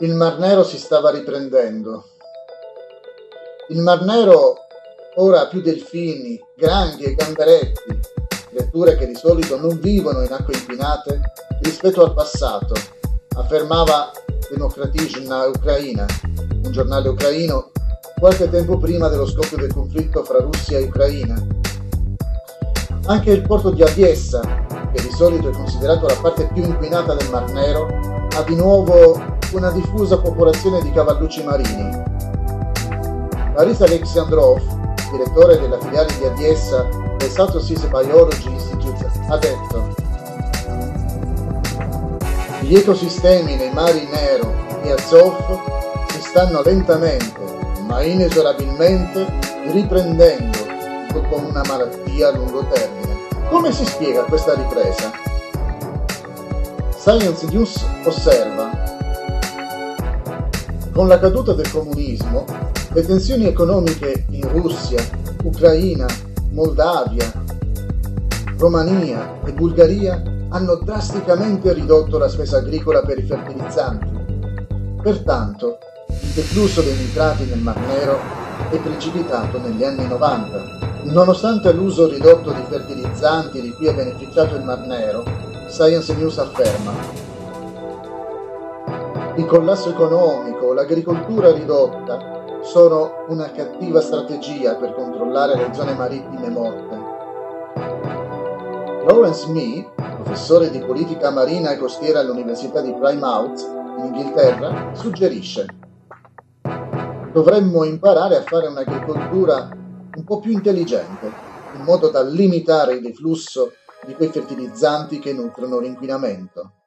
Il Mar Nero si stava riprendendo. Il Mar Nero ora ha più delfini, granghi e gamberetti, creature che di solito non vivono in acque inquinate rispetto al passato, affermava Demokratizhna Ucraina, un giornale ucraino, qualche tempo prima dello scoppio del conflitto fra Russia e Ucraina. Anche il porto di Odessa, che di solito è considerato la parte più inquinata del Mar Nero, ha di nuovo una diffusa popolazione di cavallucci marini. Boris Alexandrov, direttore della filiale di Adiessa del Seas Biology Institute, ha detto gli ecosistemi nei mari Nero e Azov si stanno lentamente, ma inesorabilmente, riprendendo dopo una malattia a lungo termine. Come si spiega questa ripresa? Science News osserva con la caduta del comunismo, le tensioni economiche in Russia, Ucraina, Moldavia, Romania e Bulgaria hanno drasticamente ridotto la spesa agricola per i fertilizzanti. Pertanto, il deflusso dei nitrati nel Mar Nero è precipitato negli anni 90. Nonostante l'uso ridotto di fertilizzanti di cui è beneficiato il Mar Nero, Science News afferma il collasso economico, l'agricoltura ridotta sono una cattiva strategia per controllare le zone marittime morte. Lawrence Mee, professore di politica marina e costiera all'Università di Plymouth, in Inghilterra, suggerisce dovremmo imparare a fare un'agricoltura un po' più intelligente, in modo da limitare il deflusso di quei fertilizzanti che nutrono l'inquinamento.